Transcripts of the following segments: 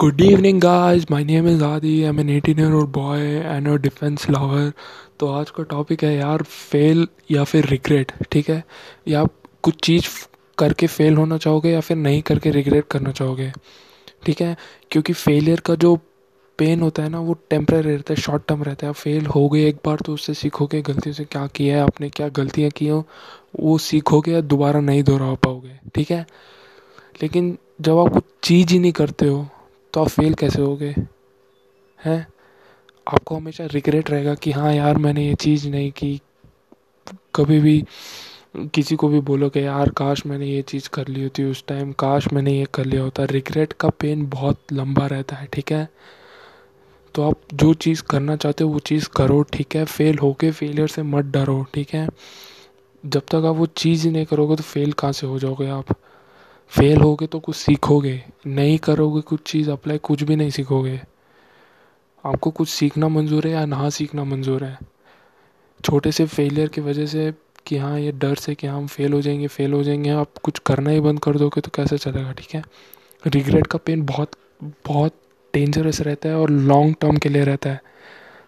Good evening, guys. My name is Adi. I'm an 18 year old boy and a defense lover. तो आज का topic है यार fail या फिर रिग्रेट ठीक है या आप कुछ चीज़ करके फेल होना चाहोगे या फिर नहीं करके रिग्रेट करना चाहोगे ठीक है क्योंकि फेलियर का जो पेन होता है ना वो टेम्परेरी रहता है शॉर्ट टर्म रहता है फेल हो गए एक बार तो उससे सीखोगे गलतियों से क्या किया है आपने क्या गलतियाँ की हो वो सीखोगे या दोबारा नहीं दोहरा पाओगे ठीक है लेकिन जब आप कुछ चीज़ ही नहीं करते हो तो आप फेल कैसे हो गए हैं? आपको हमेशा रिग्रेट रहेगा कि हाँ यार, मैंने ये चीज़ नहीं की। कभी भी किसी को भी बोलो कि यार, काश मैंने ये चीज़ कर ली होती उस टाइम काश मैंने ये कर लिया होता। रिग्रेट का पेन बहुत लंबा रहता है, ठीक है? तो आप जो चीज़ करना चाहते हो, वो चीज़ करो, ठीक है? फेल हो होके फेलियर से मत डरो, ठीक है? जब तक आप वो चीज़ ही नहीं करोगे तो फेल कहाँ से हो जाओगे आप? फेल होगे तो कुछ सीखोगे, नहीं करोगे कुछ चीज़ अप्लाई कुछ भी नहीं सीखोगे। आपको कुछ सीखना मंजूर है या ना सीखना मंजूर है? छोटे से फेलियर की वजह से कि हाँ ये डर से कि हाँ हम फेल हो जाएँगे फेल हो जाएँगे, आप कुछ करना ही बंद कर दोगे तो कैसे चलेगा, ठीक है? रिग्रेट का पेन बहुत बहुत डेंजरस रहता है और लॉन्ग टर्म के लिए रहता है।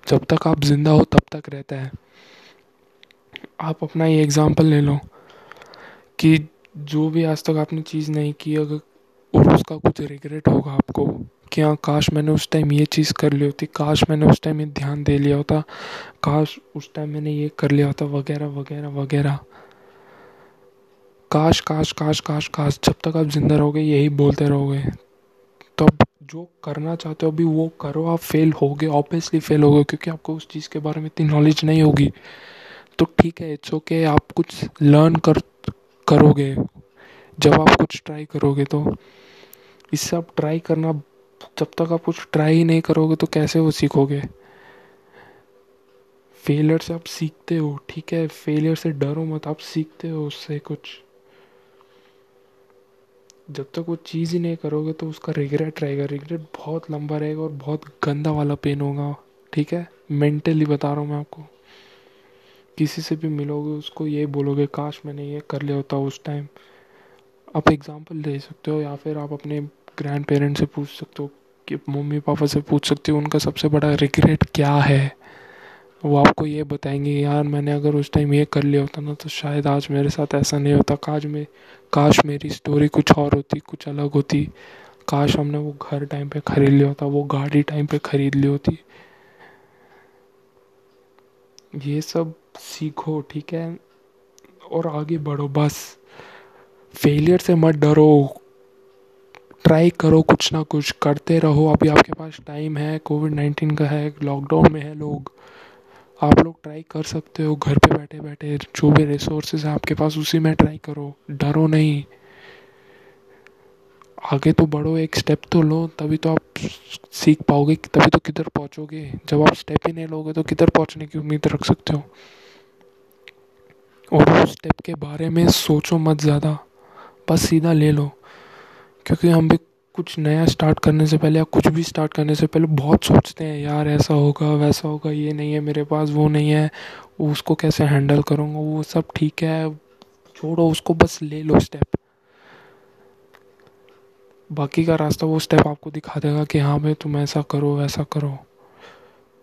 जब तक आप ज़िंदा हो, तब तक रहता है। आप अपना ये एग्ज़ाम्पल ले लो कि जो भी आज तक आपने चीज़ नहीं की अगर और उसका कुछ रिग्रेट होगा आपको कि हाँ काश मैंने उस टाइम ये चीज़ कर ली होती काश मैंने उस टाइम ये ध्यान दे लिया होता काश उस टाइम मैंने ये कर लिया होता वगैरह वगैरह वगैरह। काश काश काश काश काश जब तक आप ज़िंदा रहोगे यही बोलते रहोगे। तो अब जो करना चाहते हो अभी वो करो आप फेल होगे ऑब्वियसली फेल होगे क्योंकि आपको उस चीज़ के बारे में इतनी नॉलेज नहीं होगी। तो ठीक है इट्स ओके okay, आप कुछ लर्न कर करोगे? जब आप कुछ ट्राई करोगे तो। इससे आप ट्राई करना, जब तक आप कुछ ट्राई ही नहीं करोगे तो कैसे वो सीखोगे? फेलियर से आप सीखते हो, ठीक है? फेलियर से डरो मत, आप सीखते हो उससे कुछ। जब तक वो चीज़ ही नहीं करोगे तो उसका रिग्रेट रहेगा। रिग्रेट बहुत लंबा रहेगा और बहुत गंदा वाला पेन होगा, ठीक है? मेंटली बता रहा हूँ मैं आपको। किसी से भी मिलोगे, उसको ये बोलोगे, काश मैंने ये कर लिया होता उस टाइम आप एग्ज़ाम्पल दे सकते हो या फिर आप अपने ग्रैंड पेरेंट्स से पूछ सकते हो कि मम्मी पापा से पूछ सकते हो, उनका सबसे बड़ा रिग्रेट क्या है? वो आपको ये बताएँगे, यार, मैंने अगर उस टाइम ये कर लिया होता ना तो शायद आज मेरे साथ ऐसा नहीं होता। काश में, काश मेरी स्टोरी कुछ और होती, कुछ अलग होती। काश हमने वो घर टाइम पे खरीद लिया होता, वो गाड़ी टाइम पे खरीद ली होती। ये सब सीखो, ठीक है? और आगे बढ़ो, बस। फेलियर से मत डरो। ट्राई करो कुछ ना कुछ, करते रहो। अभी आपके पास टाइम है कोविड नाइन्टीन का है लॉकडाउन में है लोग। आप लोग ट्राई कर सकते हो, घर पे बैठे बैठे जो भी रिसोर्सेज है आपके पास, उसी में ट्राई करो। डरो नहीं। आगे तो बढ़ो, एक स्टेप तो लो, तभी तो आप सीख पाओगे तभी तो किधर पहुंचोगे। जब आप स्टेप ही नहीं लोगे तो किधर पहुँचने की उम्मीद रख सकते हो? और उस स्टेप के बारे में सोचो मत ज़्यादा, बस सीधा ले लो। क्योंकि हम भी कुछ नया स्टार्ट करने से पहले या कुछ भी स्टार्ट करने से पहले बहुत सोचते हैं, यार, ऐसा होगा, वैसा होगा, ये नहीं है मेरे पास, वो नहीं है, उसको कैसे हैंडल करूँगा? वो सब ठीक है, छोड़ो, उसको बस ले लो स्टेप बाकी का रास्ता वो स्टेप आपको दिखा देगा कि हाँ भाई तुम ऐसा करो वैसा करो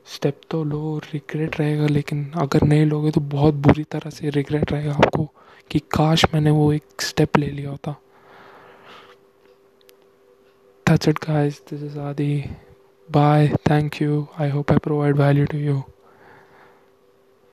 स्टेप तो लो रिग्रेट रहेगा लेकिन अगर नहीं लोगे तो बहुत बुरी तरह से रिग्रेट रहेगा आपको कि काश मैंने वो एक स्टेप ले लिया होता That's it, guys. This is Adi. Bye. Thank you. I hope I provide value to you.